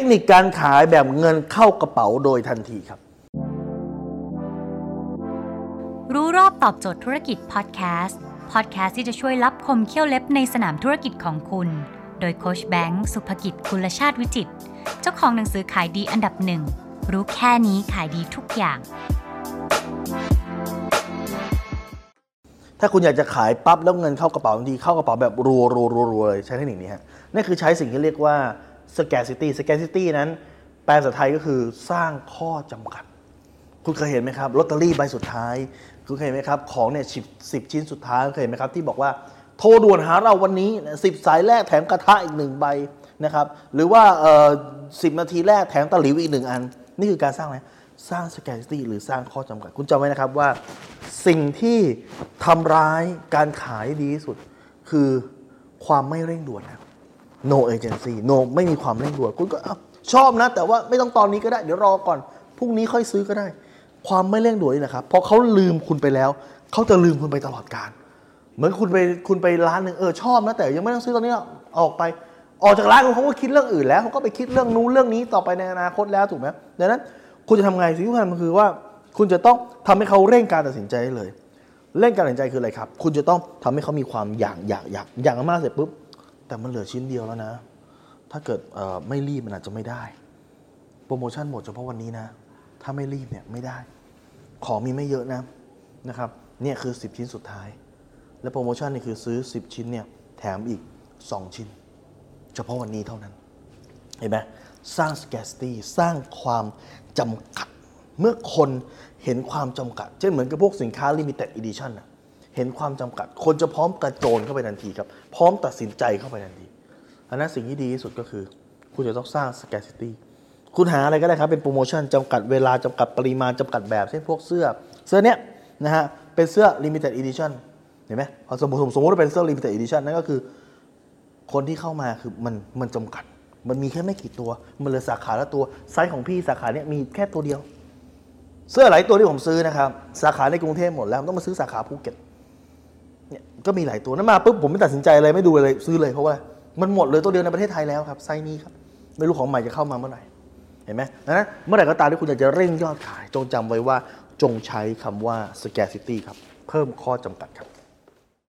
คนิคการขายแบบเงินเข้ากระเป๋าโดยทันทีครับ รู้รอบตอบโจทย์ธุรกิจพอดแคสต์พอดแคสต์ที่จะช่วยรับคมเขี้ยวเล็บในสนามธุรกิจของคุณ โดยโคชแบงค์สุภกิจคุลชาติวิจิตรเจ้าของหนังสือขายดีอันดับหนึ่งรู้แค่นี้ขายดีทุกอย่าง ถ้าคุณอยากจะขายปั๊บแล้วเงินเข้ากระเป๋าทันทีเข้ากระเป๋าแบบรัวรัวรัวรัวเลยใช้เทคนิคนี้ฮะนั่นคือใช้สิ่งที่เรียกว่า scarcity scarcity นั้น แปลภาษาไทยก็คือสร้างข้อจำกัด คุณเคยเห็นไหมครับลอตเตอรี่ใบสุดท้าย คุณเคยเห็นไหมครับของเนี่ยสิบสิบชิ้นสุดท้ายคุณเคยเห็นไหมครับที่บอกว่าโทรด่วนหาเราวันนี้สิบสายแรกแถมกระทะอีกหนึ่งใบนะครับหรือว่าสิบนาทีแรกแถมตะหลิวอีกหนึ่งอัน นี่คือการสร้างอะไรสร้าง scarcity หรือสร้างข้อจำกัด คุณจำไว้นะครับว่าสิ่งที่ทำร้ายการขายดีที่สุด คือความไม่เร่งด่วนนะ no agency no ไม่มีความเร่งด่วนคุณก็ชอบนะ แต่ว่าไม่ต้องตอนนี้ก็ได้เดี๋ยวรอก่อนพรุ่งนี้ค่อยซื้อก็ได้ ความไม่เร่งด่วนนี่นะครับพอเขาลืมคุณไปแล้วเขาจะลืมคุณไปตลอดการเหมือนคุณไปคุณไปร้านหนึ่งเออชอบนะแต่ยังไม่ต้องซื้อตอนนี้ออกไปออกจากร้านเขาก็คิดเรื่องอื่นแล้วเขาก็ไปคิดเรื่องนู้นเรื่องนี้ต่อไปในอนาคตแล้วถูกไหมดังนั้น คุณจะทำไงสิ่งที่คุณทำคือว่า คุณจะต้องทำให้เขาเร่งการตัดสินใจเลย เร่งการตัดสินใจคืออะไรครับ คุณจะต้องทำให้เขามีความอยากอยากอยากอยากมากเสร็จปุ๊บ แต่มันเหลือชิ้นเดียวแล้วนะ ถ้าเกิดไม่รีบมันอาจจะไม่ได้ โปรโมชั่นหมดเฉพาะวันนี้นะ ถ้าไม่รีบเนี่ยไม่ได้ ของมีไม่เยอะนะนะครับ เนี่ยคือ 10 ชิ้นสุดท้าย และโปรโมชั่นนี่คือซื้อ 10 ชิ้นเนี่ยแถมอีก 2 ชิ้น เฉพาะวันนี้เท่านั้น เห็นไหมสร้าง scarcity สร้างความจำกัด เมื่อคนเห็นความจำกัด เช่นเหมือนกับพวกสินค้า limited edition นะ เห็นความจำกัด คนจะพร้อมกระโจนเข้าไปทันทีครับ พร้อมตัดสินใจเข้าไปทันทีอันนั้นสิ่งที่ดีที่สุดก็คือ คุณจะต้องสร้าง scarcity คุณหาอะไรก็ได้ครับเป็นโปรโมชั่นจำกัดเวลาจำกัดปริมาณจำกัดแบบเช่นพวกเสื้อ เสื้อเนี้ยนะฮะเป็นเสื้อ limited edition เห็นไหมพอสมมติสมมติว่าเป็นเสื้อ limited edition นั่นก็คือ คนที่เข้ามาคือมันมันจำกัด มันมีแค่ไม่กี่ตัว มันเหลือสาขาละตัวไซส์ของพี่สาขาเนี้ยมีแค่ตัวเดียว เสื้อหลายตัวที่ผมซื้อนะครับสาขาในกรุงเทพหมดแล้วต้องมาซื้อสาขาภูเก็ต ก็มีหลายตัวนั้นมาปุ๊บผมไม่ตัดสินใจอะไรไม่ดูอะไรซื้อเลยเพราะว่า มันหมดเลยตัวเดียวในประเทศไทยแล้วครับไซนี้ครับไม่รู้ของใหม่จะเข้ามาเมื่อไหร่เห็นไหมดังนั้นเมื่อไหร่ก็ตามที่คุณอยากจะเร่งยอดขาย จงจำไว้ว่าจงใช้คำว่า scarcity ครับ เพิ่มข้อจำกัดครับ